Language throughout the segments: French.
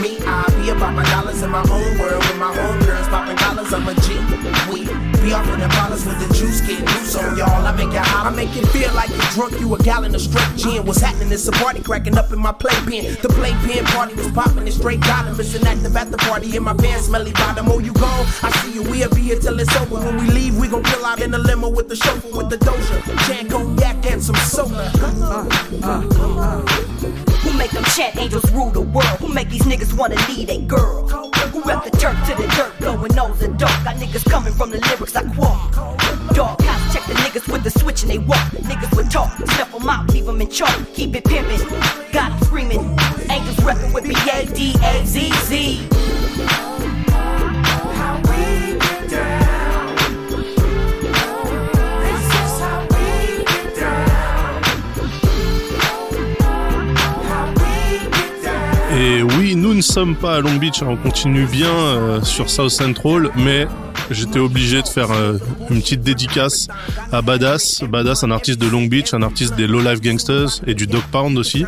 Me, I be about my dollars in my own world with my own girls popping the dollars the it. I'm a G. We be off in the dollars with the juice, get loose on y'all. I make it hot, I make it feel like you're drunk. You a gallon of straight gin. What's happening? It's a party cracking up in my playpen. The playpen party was popping and straight got him. Missing active at the party in my pants, smelly bottom. Oh, you gone? I see you. We'll be here till it's over. When we leave, we gon' pull out in a limo with the chauffeur with the doja. Jan cognac and some soda. Uh, uh, uh, Who make them chant angels rule the world? Who make these niggas wanna lead a girl? Who rep the turf to the dirt, blowing nose and dope? Got niggas coming from the lyrics I quote. Dog cops check the niggas with the switch and they walk. Niggas would talk, step them out, leave them in chalk. Keep it pimpin', got 'em screaming. Angels reppin' with me, A D A Z Z. Nous ne sommes pas à Long Beach, hein, on continue bien euh, sur South Central, mais j'étais obligé de faire euh, une petite dédicace à Badass. Badass, un artiste de Long Beach, un artiste des Low Life Gangsters et du Dog Pound aussi,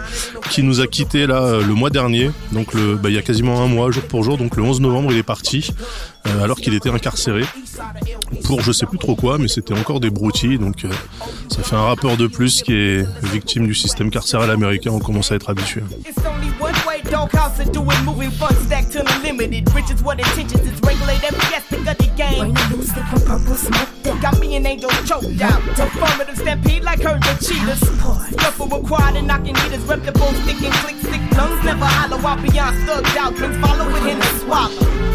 qui nous a quitté là euh, le mois dernier, donc bah, il y a quasiment un mois, jour pour jour, donc le 11 novembre il est parti, euh, alors qu'il était incarcéré pour je sais plus trop quoi, mais c'était encore des broutilles, donc ça fait un rappeur de plus qui est victime du système carcéral américain, on commence à être habitué. Doghouse to do it, moving funds stacked to the limited. Riches, what intentions is regulate every aspect of the game. Got me an angel choked out. Affirmative stampede like herd of cheetahs. Scuffle with quad and knocking heaters. Rep the bone stick and click stick lungs. Never hollow out beyond thugged out. Can follow it in the swallow.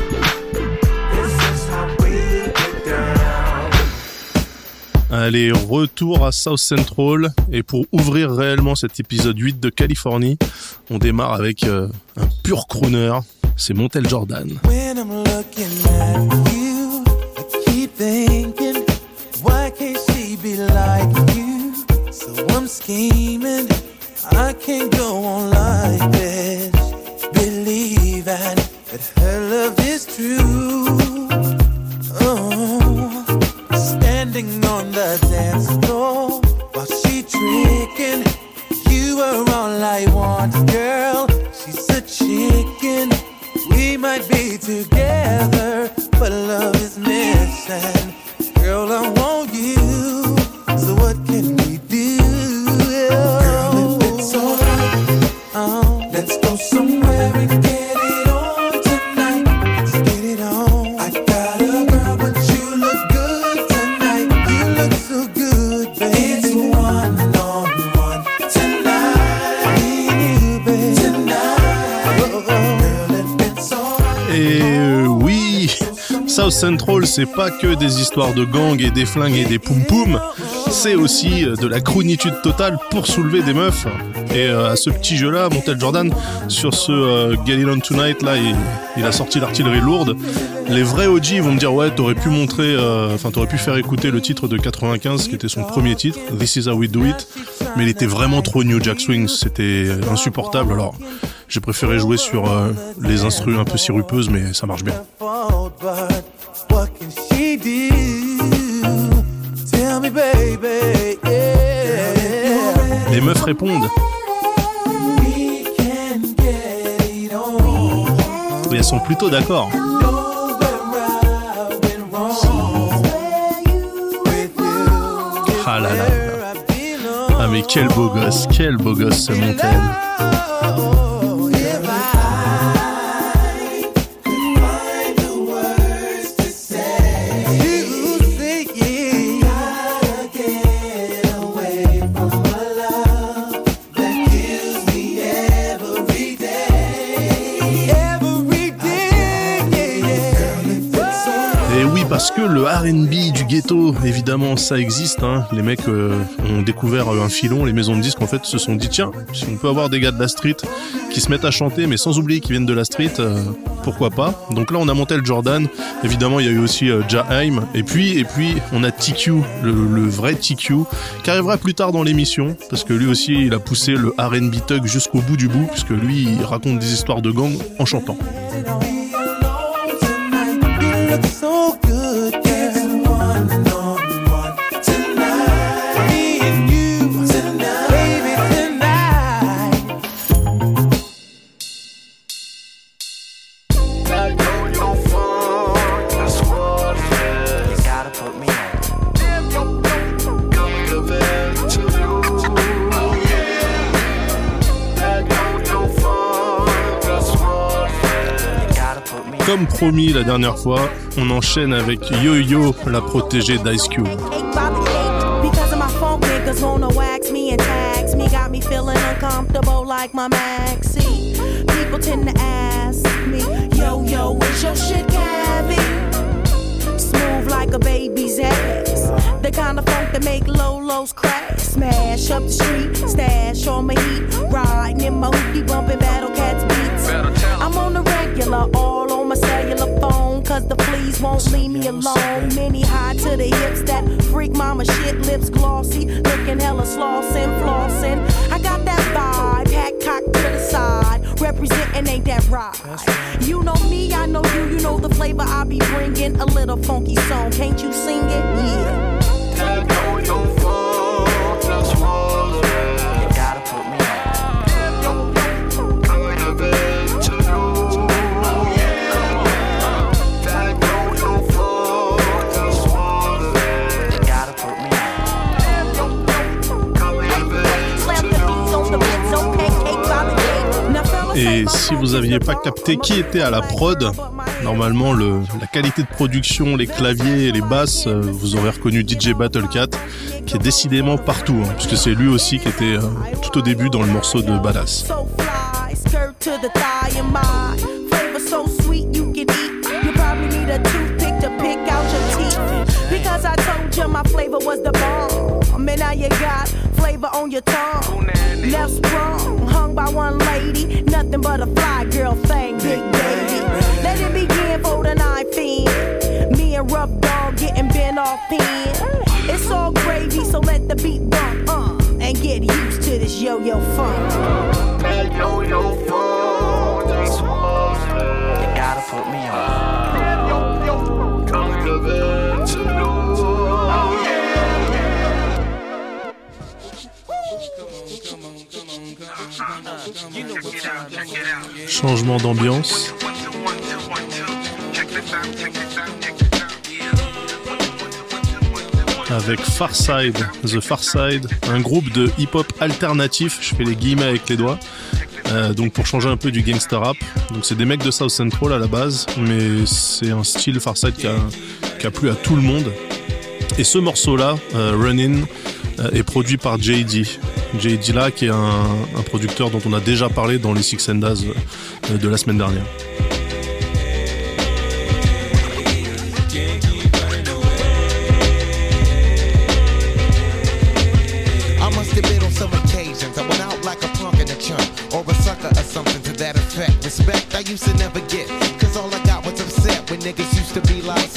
Allez, retour à South Central. Et pour ouvrir réellement cet épisode 8 de Californie, on démarre avec euh, un pur crooner. C'est Montel Jordan. When I'm thinking, why can't she be like you? So I'm scheming, I can't go on like this. Believing that her love is true. On the dance floor while she tricking. You are all I want, girl. She's a chicken. We might be together, but love is missing. Girl, I want C'est pas que des histoires de gangs et des flingues et des poum poum. C'est aussi euh, de la crounitude totale pour soulever des meufs. Et euh, à ce petit jeu-là, Montel Jordan, sur ce euh, Get It On Tonight, là, il, a sorti l'artillerie lourde. Les vrais OG vont me dire, ouais, t'aurais pu montrer, euh, enfin, t'aurais pu faire écouter le titre de 95, qui était son premier titre, This Is How We Do It. Mais il était vraiment trop New Jack Swing, c'était insupportable. Alors, j'ai préféré jouer sur les instrus un peu sirupeuses, mais ça marche bien. Répondent. Et elles sont plutôt d'accord. Ah là là. Ah mais quel beau gosse, quel beau gosse ce Montel. Évidemment, ça existe. Hein. Les mecs euh, ont découvert euh, un filon, les maisons de disques, en fait, se sont dit, tiens, si on peut avoir des gars de la street qui se mettent à chanter, mais sans oublier qu'ils viennent de la street, euh, pourquoi pas Donc là, on a monté le Jordan. Évidemment, il y a eu aussi euh, Jaheim. Et puis, et puis, on a TQ, le, le vrai TQ, qui arrivera plus tard dans l'émission, parce que lui aussi, il a poussé le R&B tug jusqu'au bout du bout, puisque lui, il raconte des histoires de gang en chantant. Comme promis la dernière fois, on enchaîne avec Yo-Yo, la protégée d'Ice Cube. Niggas wanna wax me and tax me. Got me feeling uncomfortable like my maxi. People tend to ask me, yo, yo, is your shit Gabby? Smooth like a baby's ass. The kind of funk that make Lolos crash. Smash up the street, stash on my heat. Riding in my hoopty, bumping Battle Cats beats. I'm on the regular, all Cause the fleas won't leave me alone. Many high to the hips, that freak mama shit, lips glossy. Looking hella slossin', flossin'. I got that vibe, hat cocked to the side. Representing ain't that right. You know me, I know you, you know the flavor I be bringing. A little funky song, can't you sing it? Yeah. Et si vous aviez pas capté qui était à la prod, normalement le, la qualité de production, les claviers et les basses, euh, vous aurez reconnu DJ Battlecat, qui est décidément partout, hein, puisque c'est lui aussi qui était euh, tout au début dans le morceau de Badass. So fly, skirt to the thigh and my flavor so sweet you can eat. You probably need a toothpick to pick out your teeth. Because I told you my flavor was the bomb. And now you got flavor on your tongue. Left sprung, hung by one lady. Nothing but a fly girl thing, big baby. Let it begin for the knife in. Me and Rough Dog getting bent off pin. It's all gravy, so let the beat bump, uh, and get used to this yo-yo funk. You gotta put me on. Changement d'ambiance. Avec Farside, The Farside, un groupe de hip-hop alternatif, je fais les guillemets avec les doigts, euh, donc pour changer un peu du gangster rap. Donc c'est des mecs de South Central à la base, mais c'est un style Farside qui a, qui a plu à tout le monde. Et ce morceau-là, euh, Running, euh, est produit par JD. JD là, qui est un, producteur dont on a déjà parlé dans les Six Daz, euh, de la semaine dernière. When niggas used to be like,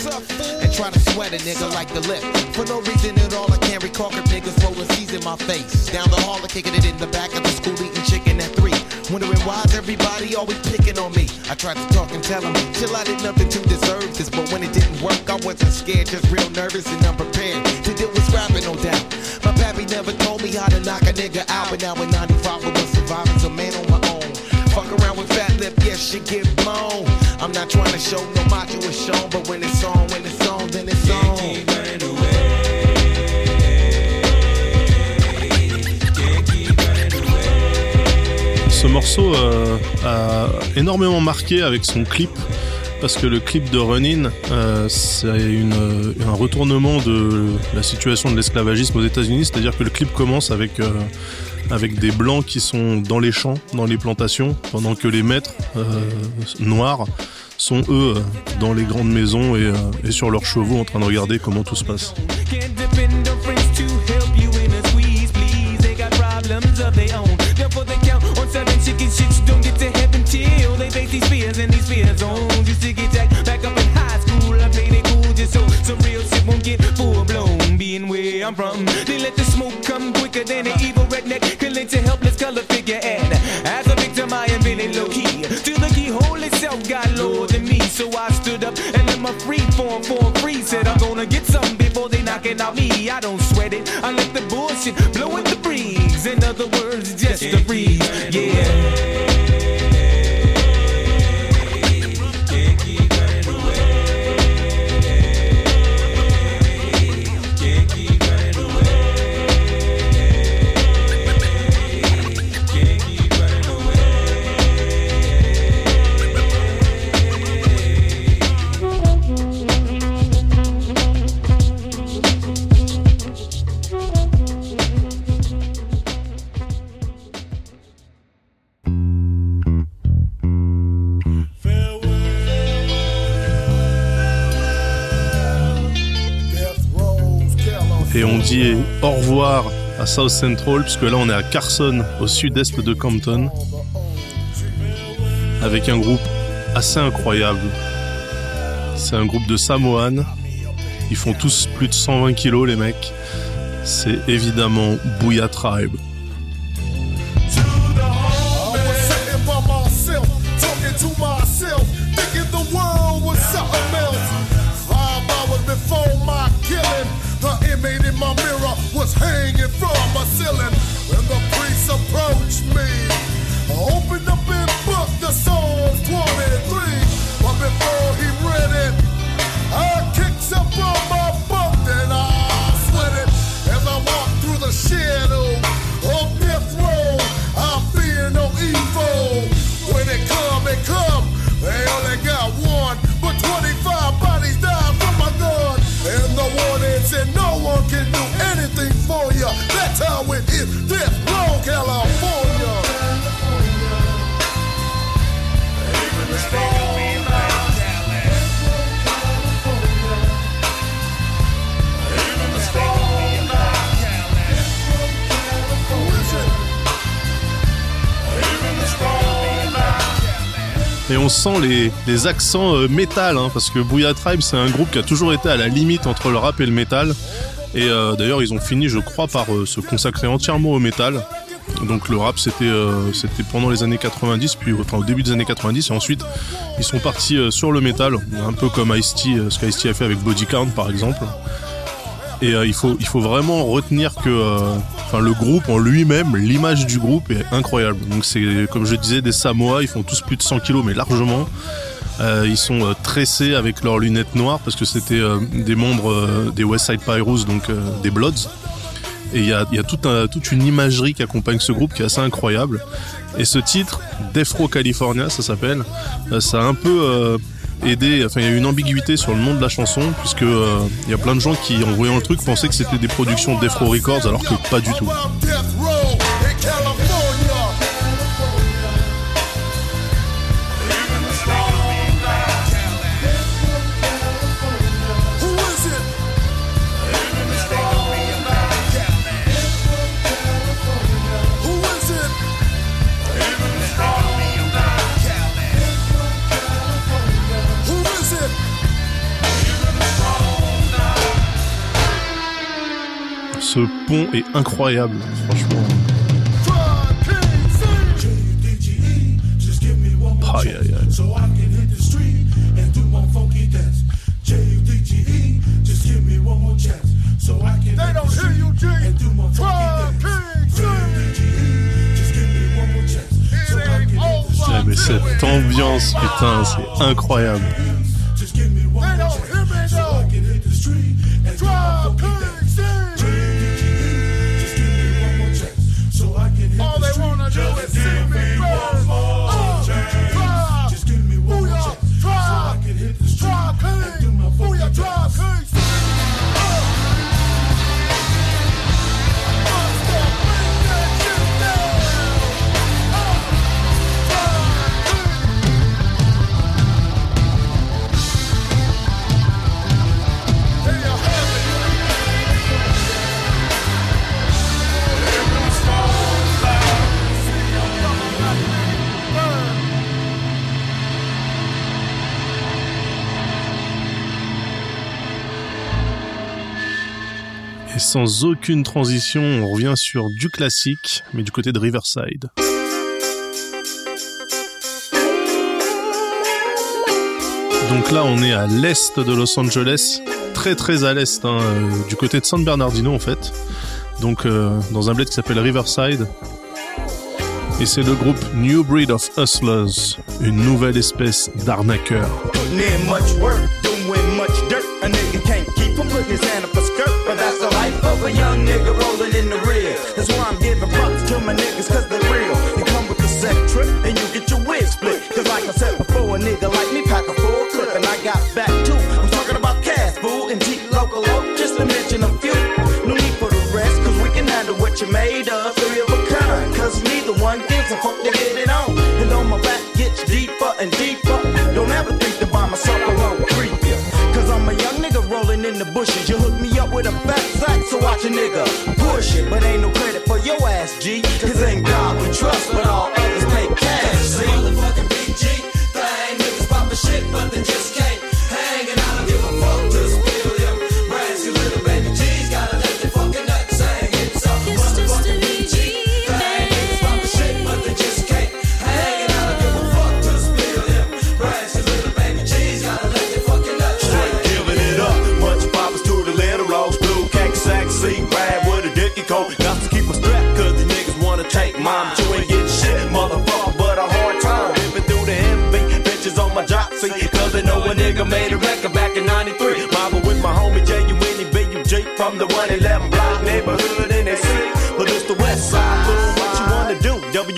and try to sweat a nigga like the lip. For no reason at all, I can't recall if niggas rolling C's in my face. Down the hall, I kicking it in the back of the school, eating chicken at three. Wondering why's everybody always picking on me. I tried to talk and tell them, chill, I did nothing to deserve this. But when it didn't work, I wasn't scared, just real nervous and unprepared to deal with scrapping, no doubt. My pappy never told me how to knock a nigga out, but now in 95 I was surviving, so man on my own. Fuck around with fat lip, yes, blown. I'm not trying to show no macho is shown, but when it's on, when it's on, then it's on. Ce morceau euh, a énormément marqué avec son clip parce que le clip de Running, euh, c'est une, euh, un retournement de la situation de l'esclavagisme aux États-Unis, c'est-à-dire que le clip commence avec euh, avec des blancs qui sont dans les champs, dans les plantations, pendant que les maîtres euh, noirs sont eux euh, dans les grandes maisons et, euh, et sur leurs chevaux en train de regarder comment tout se passe. So I stood up and let my free form for a free said I'm gonna get something before they knocking out me. I don't sweat it. I let the bullshit blow in the breeze. In other words, just a breeze. Yeah. Au revoir à South Central, puisque là on est à Carson, au sud-est de Compton, avec un groupe assez incroyable. C'est un groupe de Samoan. Ils font tous plus de 120 kilos, les mecs. C'est évidemment Booyah Tribe. Les, accents euh, métal, hein, parce que Booyah Tribe, c'est un groupe qui a toujours été à la limite entre le rap et le métal. Et euh, d'ailleurs, ils ont fini, je crois, par euh, se consacrer entièrement au métal. Donc le rap, c'était pendant les années 90, puis enfin au début des années 90, et ensuite ils sont partis sur le métal, un peu comme Ice-T, ce qu'Ice-T a fait avec Body Count par exemple. Et euh, il, faut, il faut vraiment retenir que euh, le groupe en lui-même, l'image du groupe est incroyable. Donc c'est, comme je disais, des Samoa, ils font tous plus de 100 kilos, mais largement. Euh, ils sont tressés avec leurs lunettes noires parce que c'était des membres des West Side donc des Bloods. Et il y a, y a tout un- toute une imagerie qui accompagne ce groupe qui est assez incroyable. Et ce titre, Defro California, ça s'appelle, ça a un peu aidé, enfin il y a une ambiguïté sur le nom de la chanson, puisque euh, il y a plein de gens qui, en voyant le truc, pensaient que c'était des productions Defro Records, alors que pas du tout. Ce pont est incroyable, franchement. Aïe, aïe, aïe. Ouais, mais cette ambiance, putain, c'est incroyable. Sans aucune transition, on revient sur du classique, mais du côté de Riverside. Donc là, on est à l'est de Los Angeles, très très à l'est, hein, euh, du côté de San Bernardino en fait. Donc euh, dans un bled qui s'appelle Riverside. Et c'est le groupe New Breed of Hustlers, une nouvelle espèce d'arnaqueur. Young nigga rolling in the rear. That's why I'm giving props to my niggas, cause they're real. You come with the set trip, and you get your wig split. Cause like I said before, a nigga like me pack a full clip, and I got back too. I'm talking about cash, fool, and Jeep local, just to mention a few. No need for the rest, cause we can handle what you made of. Three of a kind, cause neither one gives a fuck to get it on. And on my back gets deeper and deeper. Rolling in the bushes. You hook me up with a fat sack, so watch a nigga push it. But ain't no credit for your ass, G. Cause ain't God we trust, but all others pay cash, see? Motherfucking BG thing, niggas poppin' shit, but they just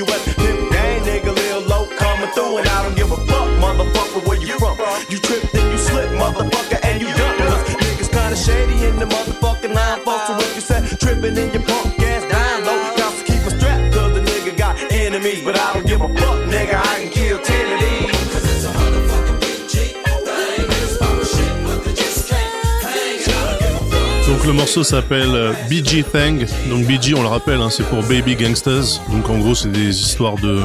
WF, pimp gang, nigga, Lil Low coming through, and I don't give a fuck, motherfucker, where you from? You tripped and you slipped, motherfucker, and you done. Niggas kinda shady in the motherfucking line, folks. So if you said tripping in your punk ass down low, to keep a strap, cause the nigga got enemies. But I don't give a fuck, nigga, Le morceau s'appelle euh, BG Thang. Donc BG, on le rappelle, hein, c'est pour Baby Gangsters. Donc en gros, c'est des histoires de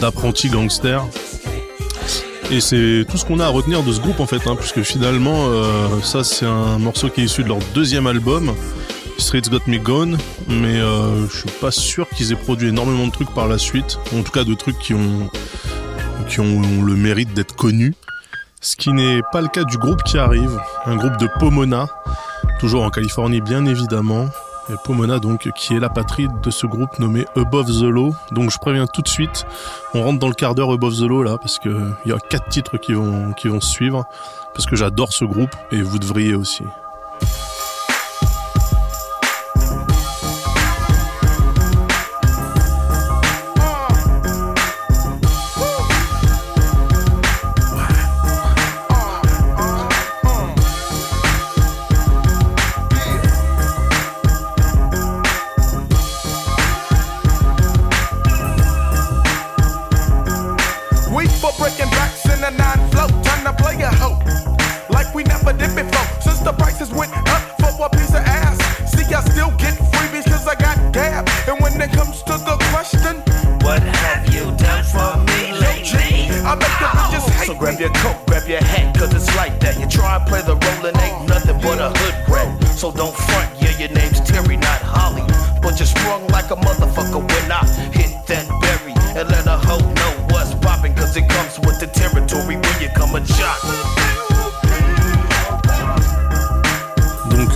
d'apprentis gangsters. Et c'est tout ce qu'on a à retenir de ce groupe en fait, hein, puisque finalement, euh, ça c'est un morceau qui est issu de leur deuxième album, Streets Got Me Gone, mais euh, je suis pas sûr qu'ils aient produit énormément de trucs par la suite, en tout cas de trucs qui ont qui ont le mérite d'être connus. Ce qui n'est pas le cas du groupe qui arrive, un groupe de Pomona, toujours en Californie bien évidemment. Et Pomona donc qui est la patrie de ce groupe nommé Above the Law. Donc je préviens tout de suite, on rentre dans le quart d'heure Above the Law là parce que il y a quatre titres qui vont qui vont suivre parce que j'adore ce groupe et vous devriez aussi.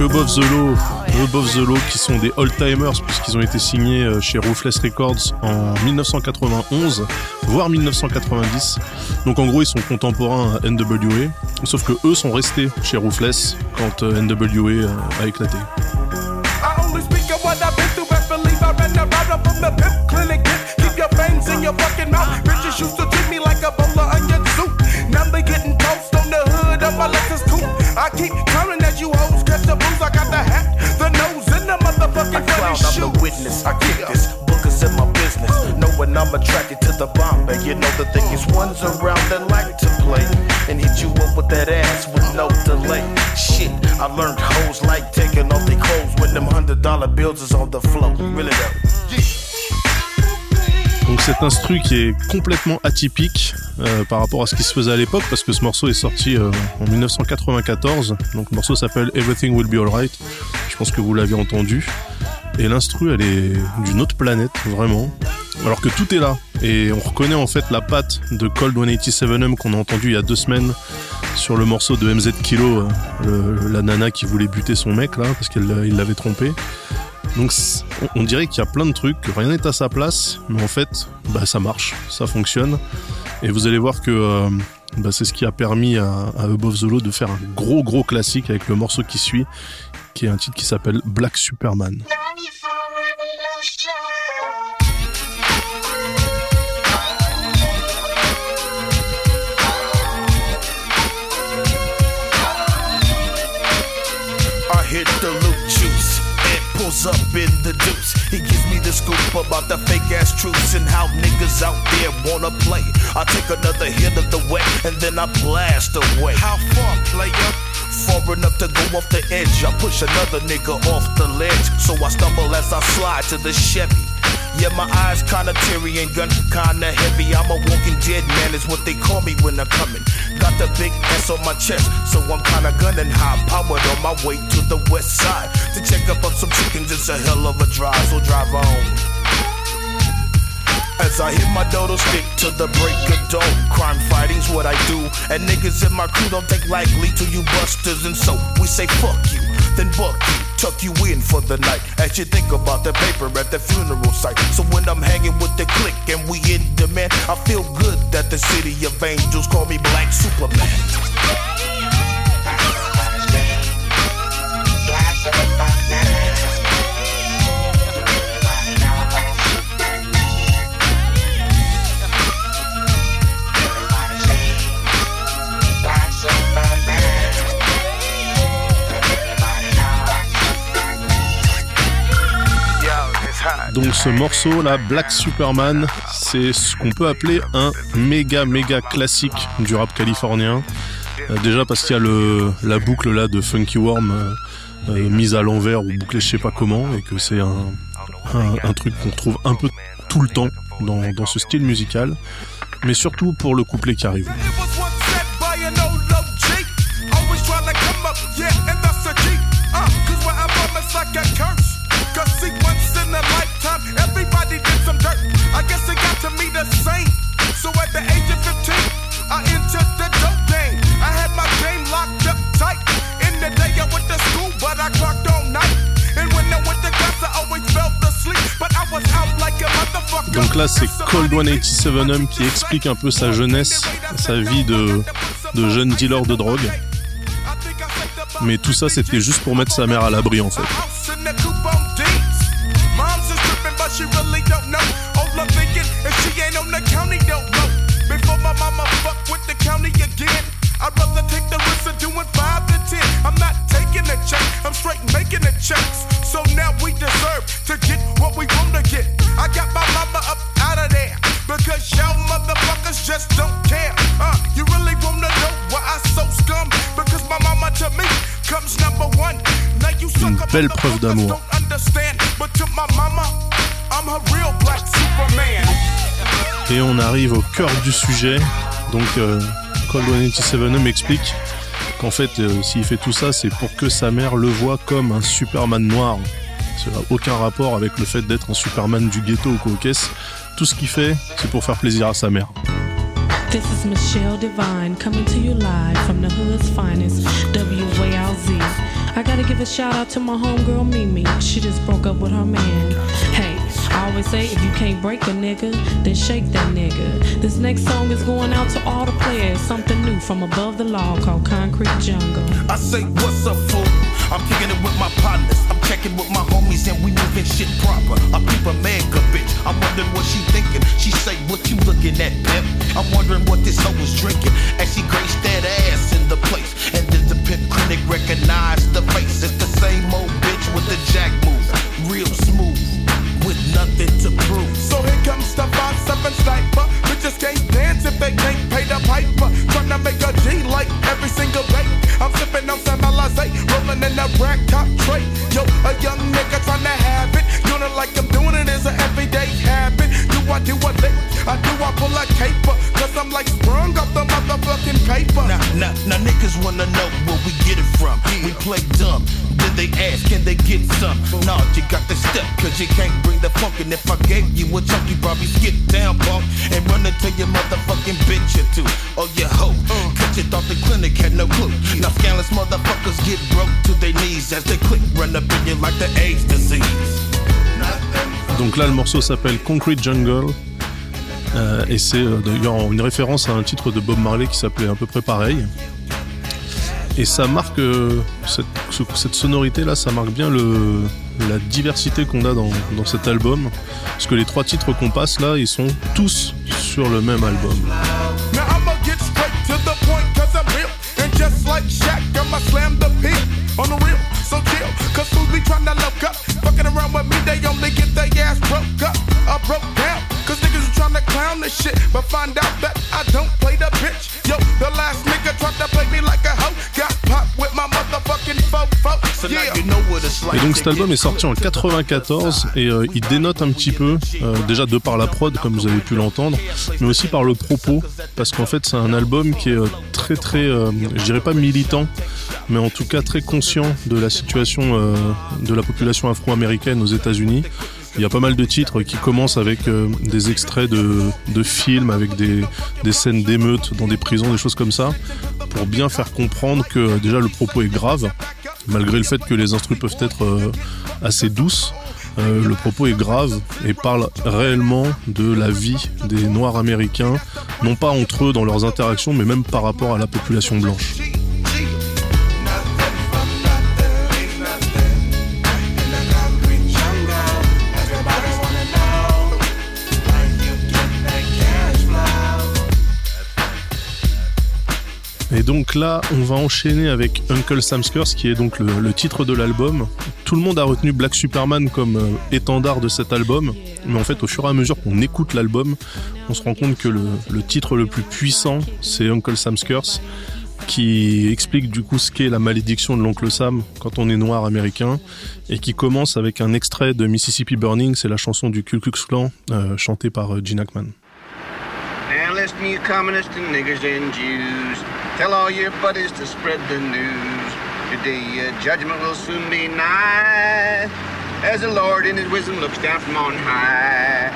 Above the Law, Above the Law qui sont des old-timers puisqu'ils ont été signés euh, chez Ruthless Records en 1991, voire 1990. Donc en gros ils sont contemporains à NWA, sauf que eux sont restés chez Ruthless quand euh, NWA euh, a éclaté. I. Keep coming at you hoes, the blues. I got the hat, the nose, and the motherfucking I clown, I'm the witness. I kick this. Bookers in my business. Knowing I'm attracted to the Bombay. You know the thickest ones around that like to play. And hit you up with that ass with no delay. Shit, I learned hoes like taking off their clothes when them hundred dollar bills is on the floor. Really though. Donc cet instru qui est complètement atypique euh, par rapport à ce qui se faisait à l'époque parce que ce morceau est sorti euh, en 1994. Donc le morceau s'appelle Everything Will Be Alright. Je pense que vous l'avez entendu. Et l'instru elle est d'une autre planète vraiment. Alors que tout est là. Et on reconnaît en fait la patte de Cold 187M qu'on a entendu il y a deux semaines sur le morceau de MZ Kilo, euh, la nana qui voulait buter son mec là parce qu'il l'avait trompé. Donc on dirait qu'il y a plein de trucs, que rien n'est à sa place, mais en fait, bah, ça marche, ça fonctionne. Et vous allez voir que euh, bah, c'est ce qui a permis à, à Above the Law de faire un gros gros classique avec le morceau qui suit, qui est un titre qui s'appelle Black Superman. Up in the deuce. He gives me the scoop about the fake ass truths and how niggas out there wanna play. I take another hit of the wet and then I blast away. How far, player? Far enough to go off the edge. I push another nigga off the ledge. So I stumble as I slide to the Chevy. Yeah, my eyes kinda teary and gun kinda heavy. I'm a walking dead man, is what they call me when I'm coming. Got the big S on my chest, so I'm kinda gunning high powered on my way to the west side to check up on some chickens. It's a hell of a drive, so drive on. As I hit my dodo stick to the break of dawn. Crime fighting's what I do. And niggas in my crew don't take lightly to you busters. And so we say fuck you, then buck you, tuck you in for the night. As you think about the paper at the funeral site. So when I'm hanging with the clique and we in demand, I feel good that the city of angels call me Black Superman. Donc ce morceau là, Black Superman, c'est ce qu'on peut appeler un méga méga classique du rap californien. Euh, déjà parce qu'il y a la boucle là de Funky Worm euh, euh, mise à l'envers ou bouclée je sais pas comment et que c'est un, truc qu'on trouve un peu tout le temps dans ce style musical. Mais surtout pour le couplet qui arrive. Donc là, c'est Cold 187 Hum qui explique un peu sa jeunesse, sa vie de, de jeune dealer de drogue. Mais tout ça, c'était juste pour mettre sa mère à l'abri en fait. Belle preuve d'amour. Et on arrive au cœur du sujet. Donc, euh, Cold 187 Hum explique qu'en fait, euh, s'il fait tout ça, c'est pour que sa mère le voit comme un Superman noir. Ça n'a aucun rapport avec le fait d'être un Superman du ghetto ou quoi. Tout ce qu'il fait, c'est pour faire plaisir à sa mère. This is Michelle Divine coming to you live from the hood's finest. I gotta give a shout out to my homegirl Mimi. She just broke up with her man. Hey, I always say if you can't break a nigga, then shake that nigga. This next song is going out to all the players. Something new from above the law called Concrete Jungle. I say, what's up, fool? I'm kicking it with my partners. I'm checking with my homies and we moving shit proper. I peep a man mega bitch. I'm wondering what she thinking. She say, what you looking at, pimp? I'm wondering what this hoe was drinking. And she graced that ass in the place. And pimp clinic recognized the face. It's the same old bitch with the jack moves. Real smooth. With nothing to prove. So here comes the five seven sniper. Bitches can't dance if they can't pay the piper. Tryna make a G like every single day. I'm sipping on some Alizé, rolling in a rack top tray. Yo, a young nigga tryna have it. Doing it like I'm doing it is an everyday habit. Do I do a lick? I do I pull a caper? Cause I'm like sprung up the motherfucking paper. Now, now, now niggas wanna know where we get it from. We play dumb. Then they ask, can they get some? Nah, you got to step, cause you can't bring the funk. And if I gave you a chunk, you probably skip down, punk, and run into your motherfucking bitch or two. Or your hoe. Cause But you thought the clinic had no clue. Now scandalous motherfuckers get broke to their knees as they click run up in you like the AIDS disease. Donc là, le morceau s'appelle Concrete Jungle. Euh, et c'est euh, d'ailleurs une référence à un titre de Bob Marley qui s'appelait à peu près pareil. Et ça marque euh, cette, ce- cette sonorité là, ça marque bien la diversité qu'on a dans, dans cet album. Parce que les trois titres qu'on passe là, ils sont tous sur le même album. Cause niggas trying to clown this shit. But find out that I don't play the bitch. Yo, the last nigga tried to play me like a hoe. Got popped with my motherfucking fofo. So now you know what it's like. Et donc cet album est sorti en 94 et euh, il dénote un petit peu, euh, déjà de par la prod comme vous avez pu l'entendre, mais aussi par le propos, parce qu'en fait c'est un album qui est euh, très très, euh, je dirais pas militant, mais en tout cas très conscient de la situation euh, de la population afro-américaine aux États-Unis. Il y a pas mal de titres qui commencent avec euh, des extraits de, films, avec des, des scènes d'émeutes dans des prisons, des choses comme ça, pour bien faire comprendre que euh, déjà le propos est grave, malgré le fait que les instrus peuvent être euh, assez douces. le propos est grave et parle réellement de la vie des Noirs américains, non pas entre eux dans leurs interactions, mais même par rapport à la population blanche. Et donc là, on va enchaîner avec Uncle Sam's Curse, qui est donc le, titre de l'album. Tout le monde a retenu Black Superman comme euh, étendard de cet album, mais en fait, au fur et à mesure qu'on écoute l'album, on se rend compte que le, le titre le plus puissant, c'est Uncle Sam's Curse, qui explique du coup ce qu'est la malédiction de l'oncle Sam quand on est noir américain, et qui commence avec un extrait de Mississippi Burning, c'est la chanson du Ku Klux Klan, euh, chantée par euh, Gene Hackman. You communists and niggers and Jews. Tell all your buddies to spread the news. Today, uh, judgment will soon be nigh. As the Lord in his wisdom looks down from on high.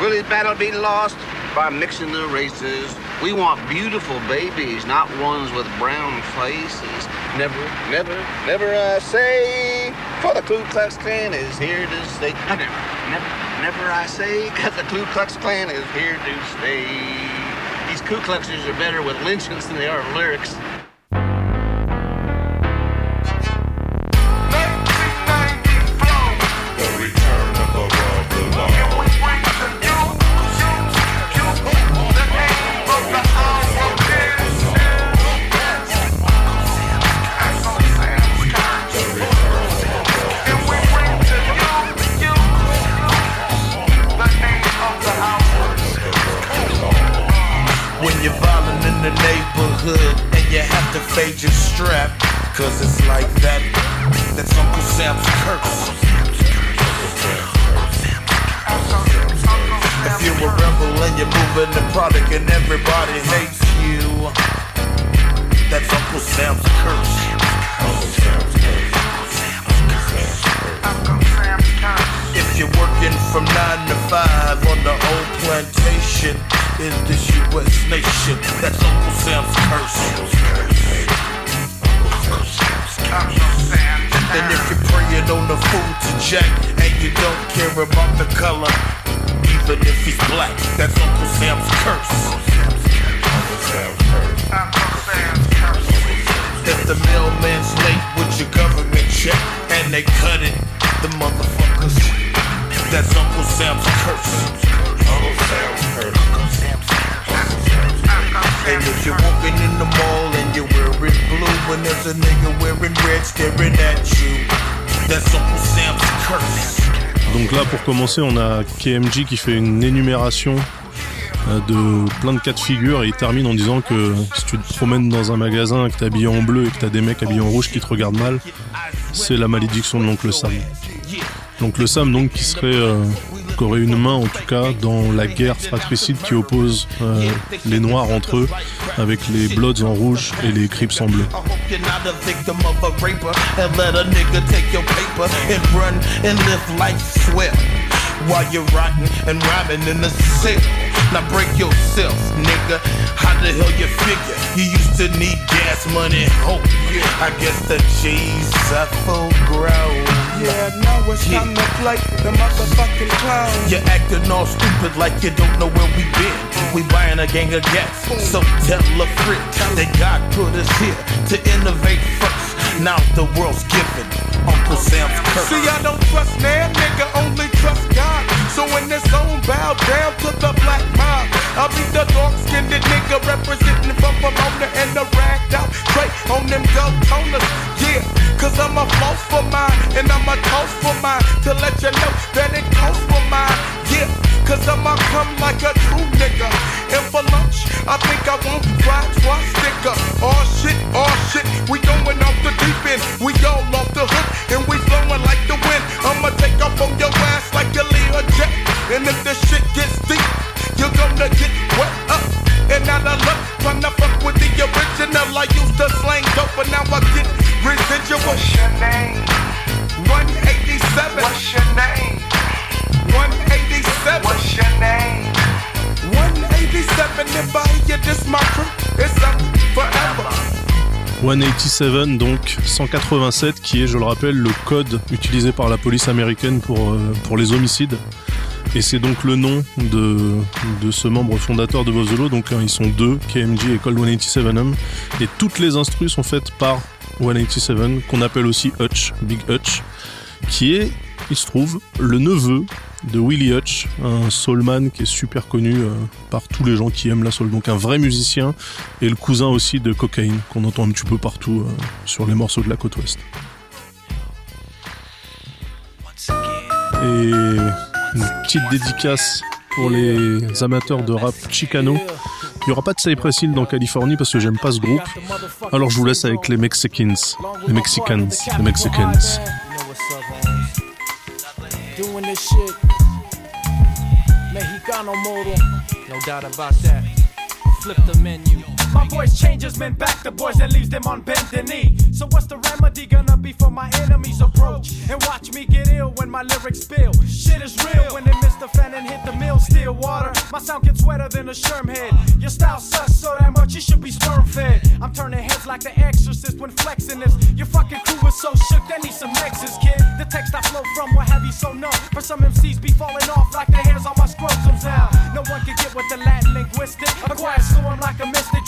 Will his battle be lost by mixing the races? We want beautiful babies, not ones with brown faces. Never, never, never I say, for the Ku Klux Klan is here to stay. Never, never, never I say, cause the Ku Klux Klan is here to stay. Ku Kluxers are better with lynchings than they are with lyrics. The mailman's late with your government check and they cut it, the motherfuckers, that's Uncle Sam's curse. And if you're walking in the mall and you're wearing blue and there's a nigga wearing red staring at you, that's Uncle Sam's curse. Donc là, pour commencer, on a KMG qui fait une énumération de plein de cas de figure et il termine en disant que si tu te promènes dans un magasin, que t'es habillé en bleu et que t'as des mecs habillés en rouge qui te regardent mal, c'est la malédiction de l'oncle Sam. L'oncle Sam donc qui serait, euh, qui aurait une main en tout cas dans la guerre fratricide qui oppose euh, les noirs entre eux avec les Bloods en rouge et les Crips en bleu. I hope you're not a victim of a raper and let a nigga take your paper and run and live life swell while you're rotting and rhyming in the cell. Now break yourself, nigga. How the hell you figure? You used to need gas money. Oh, I guess the G's are full grown. Yeah, now it's time to play the motherfucking clown. You're acting all stupid like you don't know where we been. We buying a gang of gas, so tell a friend that God put us here to innovate first. Now the world's giving Uncle Sam's curse. See, I don't trust man, nigga, only trust God. So in this zone, bow down to the black mob. I'll be the dark skinned nigga representing from Pomona and the ragged out tray on them gold toners. Yeah, cause I'm a floss for mine, and I'm a toss for mine to let you know that it costs cause I'ma come like a true nigga. And for lunch, I think I want fried swastika. Oh shit, oh shit, we going off the deep end. We all off the hook, and we flowing like the wind. I'ma take off on your ass like a Learjet. And if the shit gets deep, you're gonna get wet up. And out of luck, tryna fuck with the original. I used to slang dope, but now I get residual. What's your name? 187. What's your name? 187. What's your name? 187. If I hear this my crew, it's up forever. 187, donc 187, qui est, je le rappelle, le code utilisé par la police américaine pour, euh, les homicides. Et c'est donc le nom de, ce membre fondateur de Buffalo. Donc hein, ils sont deux, KMG et Cold 187M. Et toutes les instrus sont faites par 187, qu'on appelle aussi Hutch, Big Hutch, qui est, il se trouve, le neveu de Willie Hutch, un soulman qui est super connu euh, par tous les gens qui aiment la soul. Donc un vrai musicien et le cousin aussi de Cocaine, qu'on entend un petit peu partout euh, sur les morceaux de la côte ouest. Et une petite dédicace pour les amateurs de rap chicano. Il n'y aura pas de Cypress Hill dans Californie parce que j'aime pas ce groupe. Alors je vous laisse avec les Mexicans. Les Mexicans. Les Mexicans. Shit. Mexicano model. No doubt about that. Flip the menu. My voice changes men back to boys and leaves them on bended knee. So what's the remedy gonna be for my enemies approach? And watch me get ill when my lyrics spill. Shit is real when they miss the fan and hit the mill. Still water. My sound gets wetter than a sherm head. Your style sucks so that much you should be sperm fed. I'm turning heads like the exorcist when flexing this. Your fucking crew is so shook they need some nexus, kid. The text I flow from will have you so numb. For some MCs be falling off like the hairs on my scrotums now. No one can get with the Latin linguistic. A quiet storm like a mystic,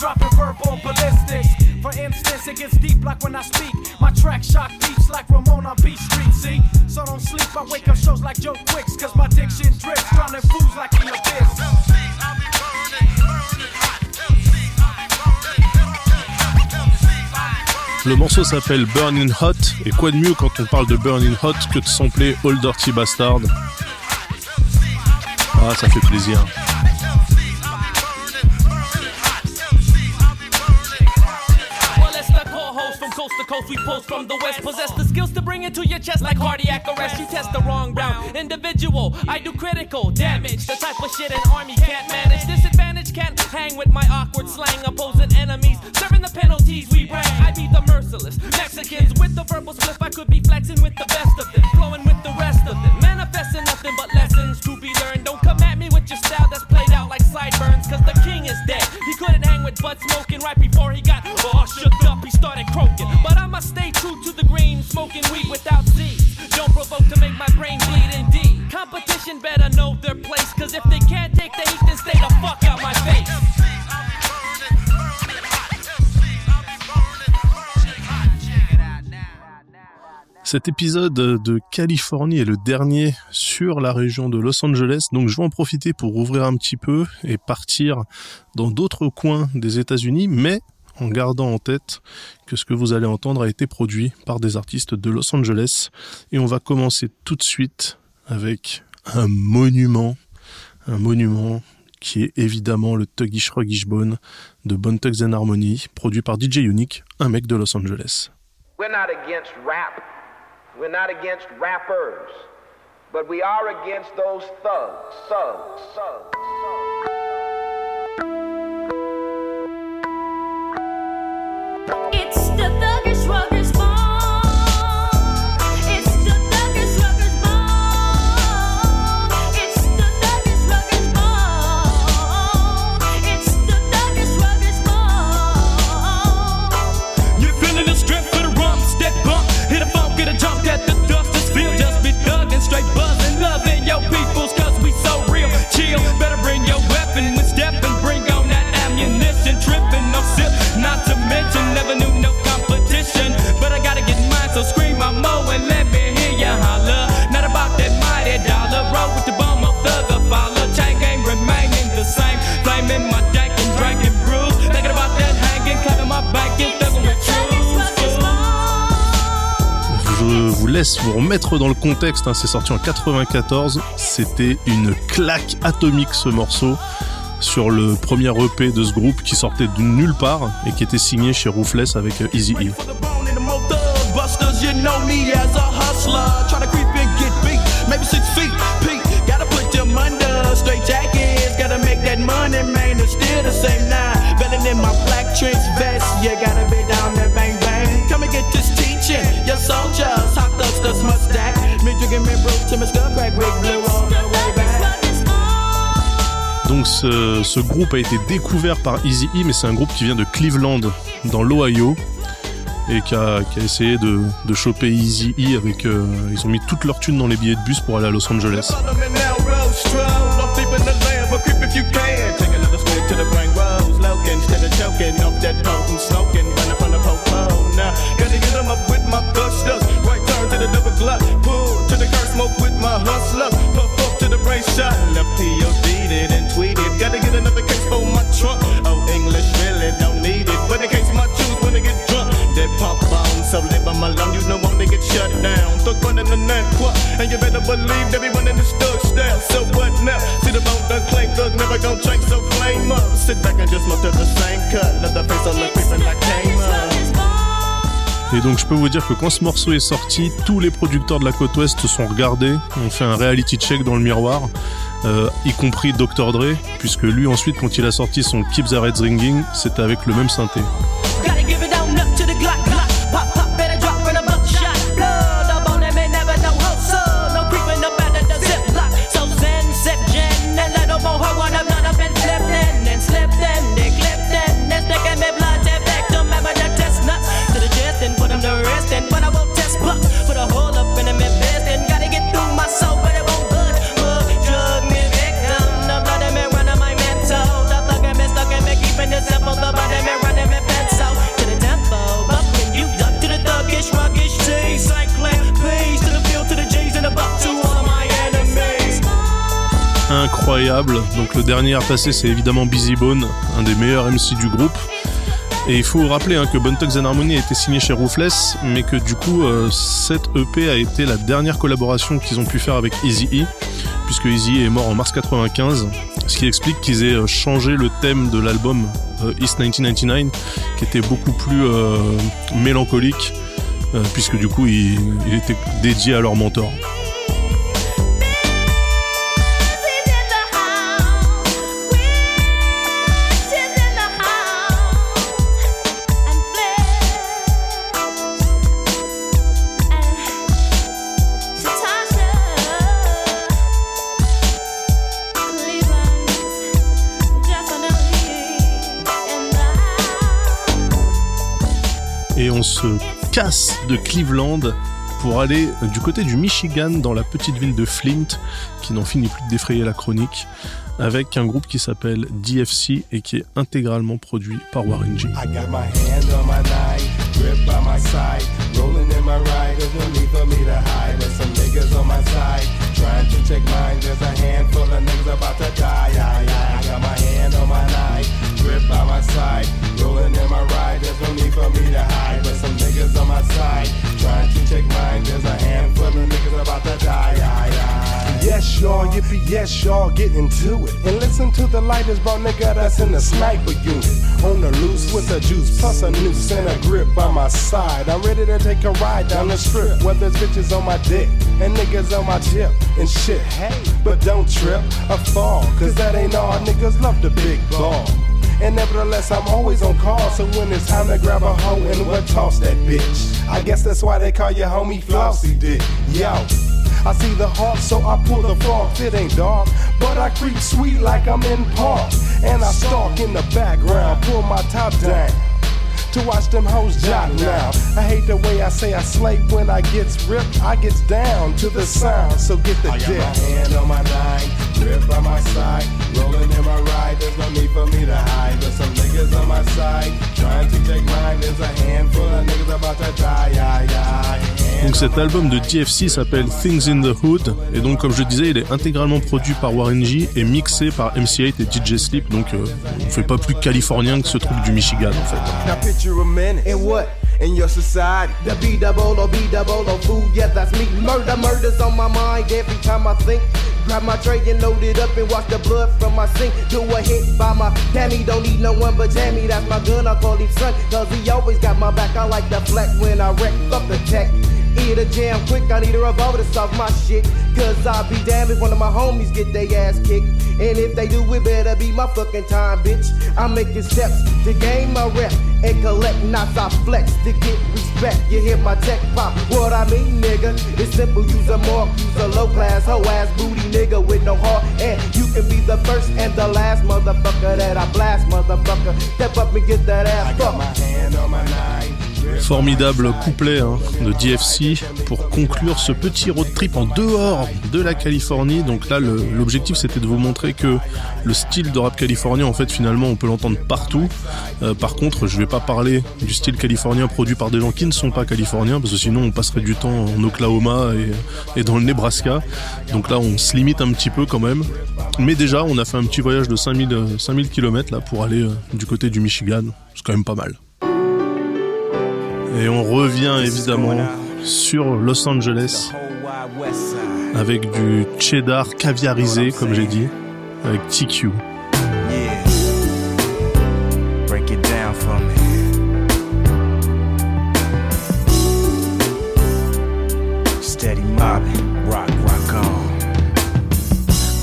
Le morceau s'appelle Burning Hot, et quoi de mieux quand on parle de Burning Hot que de sampler Old Dirty Bastard? Ah, ça fait plaisir. Coast to coast. We post from the west. Possess the skills to bring it to your chest like cardiac arrest. You test the wrong round. Individual, I do critical damage. The type of shit an army can't manage. Disadvantage can't hang with my awkward slang. Opposing enemies, serving the penalties we bring. I be the merciless Mexicans with the verbal spliff. I could be flexing with Cet épisode de Californie est le dernier sur la région de Los Angeles, donc je vais en profiter pour ouvrir un petit peu et partir dans d'autres coins des États-Unis, mais en gardant en tête que ce que vous allez entendre a été produit par des artistes de Los Angeles. Et on va commencer tout de suite avec un monument, un monument qui est évidemment le Tuggish Ruggish Bone de Bone Tugs and Harmony, produit par DJ Unique, un mec de Los Angeles. We're not against rappers. But we are against those thugs, thugs, thugs. It's hein, c'est sorti en 94, c'était une claque atomique ce morceau sur le premier EP de ce groupe qui sortait de nulle part et qui était signé chez Roofless avec euh, Easy E. busters. Me man. My. Crack, blue on the way back. Donc ce, ce groupe a été découvert par Easy E, mais c'est un groupe qui vient de Cleveland, dans l'Ohio, et qui a, qui a essayé de, de choper Easy E avec... euh, ils ont mis toute leur thune dans les billets de bus pour aller à Los Angeles. Smoke with my hustlers. Puff up to the brain shot. Left POD it and tweeted. Gotta get another case for my trunk. Oh, English really don't need it. But in case my when I get drunk. That pump on, so live on my lung, you know I'm to get shut down. Thug running the nine and you better believe everyone in the stuck down. So what now? See the bone done clank, thug never gon' drink, so flame up. Sit back and just smoke to the same cut. The face on the creeping like came up. Et donc je peux vous dire que quand ce morceau est sorti, tous les producteurs de la côte ouest se sont regardés, ont fait un reality check dans le miroir, euh, y compris Dr. Dre, puisque lui ensuite quand il a sorti son Keep the Reds Ringing, c'était avec le même synthé. Donc le dernier à passer, c'est évidemment Busy Bone, un des meilleurs MC du groupe. Et il faut rappeler hein, que Bone Thugs and Harmony a été signé chez Roofless, mais que du coup, euh, cette EP a été la dernière collaboration qu'ils ont pu faire avec Easy E, puisque Easy E est mort en mars 95, ce qui explique qu'ils aient euh, changé le thème de l'album euh, East 1999, qui était beaucoup plus mélancolique, puisque du coup, il était dédié à leur mentor. Se casse de Cleveland pour aller du côté du Michigan dans la petite ville de Flint qui n'en finit plus de défrayer la chronique avec un groupe qui s'appelle DFC et qui est intégralement produit par Warren G. y'all, yippee, yes, y'all, get into it. And listen to the lightest bro nigga that's in the sniper unit. On the loose with a juice, plus a noose and a grip by my side. I'm ready to take a ride down the strip. Whether it's bitches on my dick and niggas on my tip and shit. Hey, but don't trip or fall, cause that ain't all. Niggas love the big ball. And nevertheless, I'm always on call. So when it's time to grab a hoe and what toss that bitch. I guess that's why they call you homie Flossy Dick. Yo. I see the hawk, so I pull the frog. It ain't dark, but I creep sweet like I'm in park. And I stalk in the background, pull my top down. To watch them hoes jot now. I hate the way I say I slave when I gets ripped. I gets down to the sound, so get the I got dick. my hand on my nine, grip by my side, rolling in my ride. There's no need for me to hide. There's some niggas on my side, trying to take mine. There's a handful of niggas about to die. Yeah, yeah. Donc cet album de DFC s'appelle Things in the Hood et donc comme je le disais il est intégralement produit par Warren G et mixé par MC8 et DJ Sleep donc euh, on fait pas plus californien que ce truc du Michigan en fait. Now picture a man in what? In your society. The B double O B double O food, yeah, that's me. Murder, murder's on my mind every time I think. Grab my tray and load it up and watch the blood from my sink. Do a hit by my Tammy, don't need no one but Tammy. That's my gun, I call him son, cause he always got my back. I like the flex when I wreck, fuck the tech. Eat a jam quick, I need a revolver to solve my shit. Cause I'll be damned if one of my homies get their ass kicked. And if they do, it better be my fucking time, bitch. I'm making steps to gain my rep and collect knots. I flex to get respect. You hear my tech pop? What I mean, nigga? It's simple. Use a mark, use a low class, hoe ass booty nigga with no heart. And you can be the first and the last motherfucker that I blast, motherfucker. Step up and get that ass fucked. Hand on my knife. Formidable couplet hein, de DFC pour conclure ce petit road trip en dehors de la Californie. Donc là, l'objectif c'était de vous montrer que le style de rap californien, en fait, finalement, on peut l'entendre partout. Euh, par contre, je vais pas parler du style californien produit par des gens qui ne sont pas californiens, parce que sinon on passerait du temps en Oklahoma et, et dans le Nebraska. Donc là, on se limite un petit peu quand même. Mais déjà, on a fait un petit voyage de 5000, euh, 5000 km là pour aller euh, du côté du Michigan. C'est quand même pas mal. Et on revient évidemment sur Los Angeles avec du cheddar caviarisé, comme j'ai dit, avec TQ.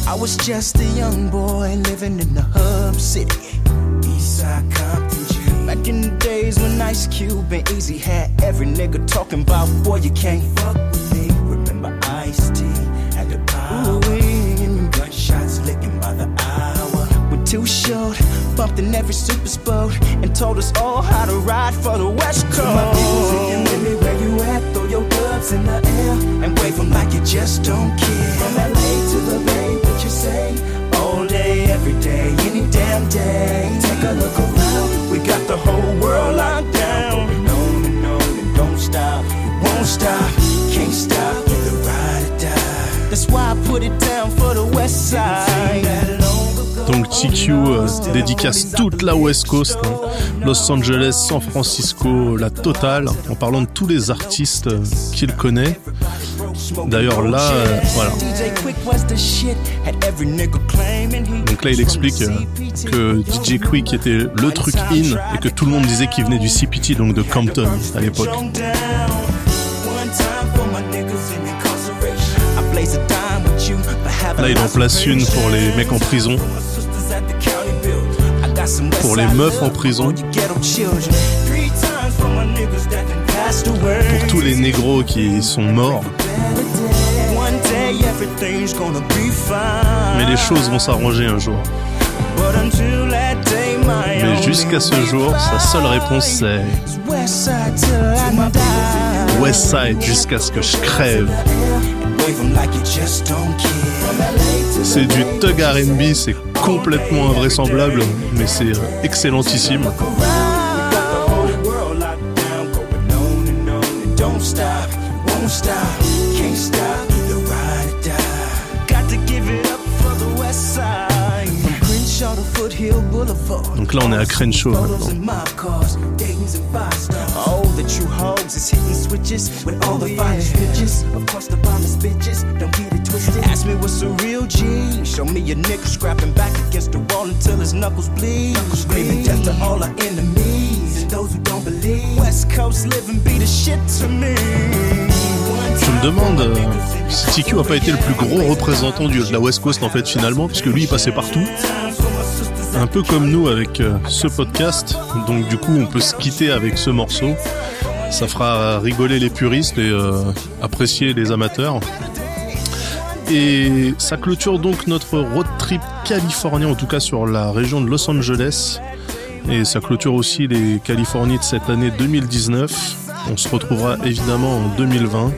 I was just a young boy living in the hub city. Eastside Compton. Back in the days when Ice Cube and Easy had every nigga talking about, boy, you can't fuck with me. Remember Ice T had the power. Ooh, gunshots licking by the hour. We're too short, bumped in every super sport, and told us all how to ride for the West Coast. To my music and Millie, where you at? Throw your gloves in the air and wave 'em like you just don't care. From LA to the Bay, what you say? All day, every day, any damn day. Take a look around, we got the whole world locked down. Going on and on and don't stop, we won't stop, can't stop, either ride or die. That's why I put it down for the West Side. Donc TQ euh, dédicace toute la West Coast, hein. Los Angeles, San Francisco, la totale, en parlant de tous les artistes euh, qu'il connaît. D'ailleurs là, euh, voilà. Donc là, il explique euh, que DJ Quick était le truc in et que tout le monde disait qu'il venait du CPT, donc de Compton à l'époque. Là, il en place une pour les mecs en prison, pour les meufs en prison, tous les négros qui sont morts. Mais les choses vont s'arranger un jour. Mais jusqu'à ce jour, sa seule réponse c'est West side jusqu'à ce que je crève. C'est du thug R&B, c'est complètement invraisemblable, mais c'est excellentissime. Stop, can't stop, either ride or die. Got to give it up for the west side. From Crenshaw to Foothill Boulevard. Donc là, on est à Crenshaw maintenant. Photos in mob cars, Dayton's and five stars. All the true hoes is hitting switches with all the finest bitches. Of course, the bombest bitches, don't get it twisted. Ask me what's a real G. Show me a nigga scrapping back against the wall until his knuckles bleed. Screaming death to all our enemies and those who don't believe. West Coast living be the shit to me. Je me demande euh, si TQ a pas été le plus gros représentant de la West Coast en fait finalement, puisque lui il passait partout. Un peu comme nous avec euh, ce podcast, donc du coup on peut se quitter avec ce morceau. Ça fera rigoler les puristes et euh, apprécier les amateurs. Et ça clôture donc notre road trip californien, en tout cas sur la région de Los Angeles. Et ça clôture aussi les Californies de cette année 2019. On se retrouvera évidemment en 2020.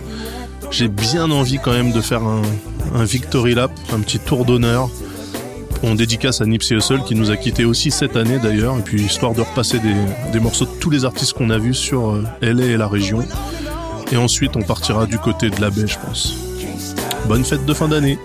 J'ai bien envie quand même de faire un, un victory lap, un petit tour d'honneur. On dédicace à Nipsey Hussle qui nous a quitté aussi cette année d'ailleurs, et puis histoire de repasser des, des morceaux de tous les artistes qu'on a vus sur euh, LA et la région. Et ensuite, on partira du côté de la baie, je pense. Bonne fête de fin d'année.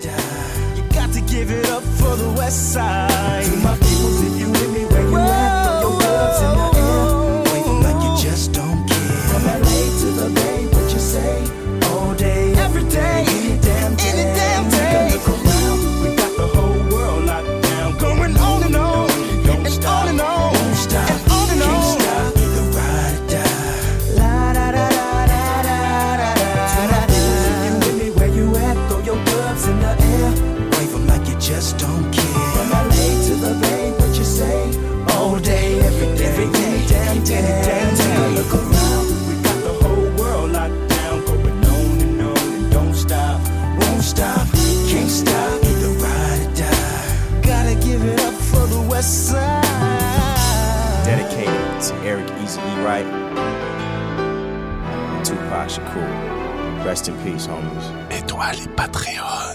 Rest in peace, homies. Étoile et Patreon.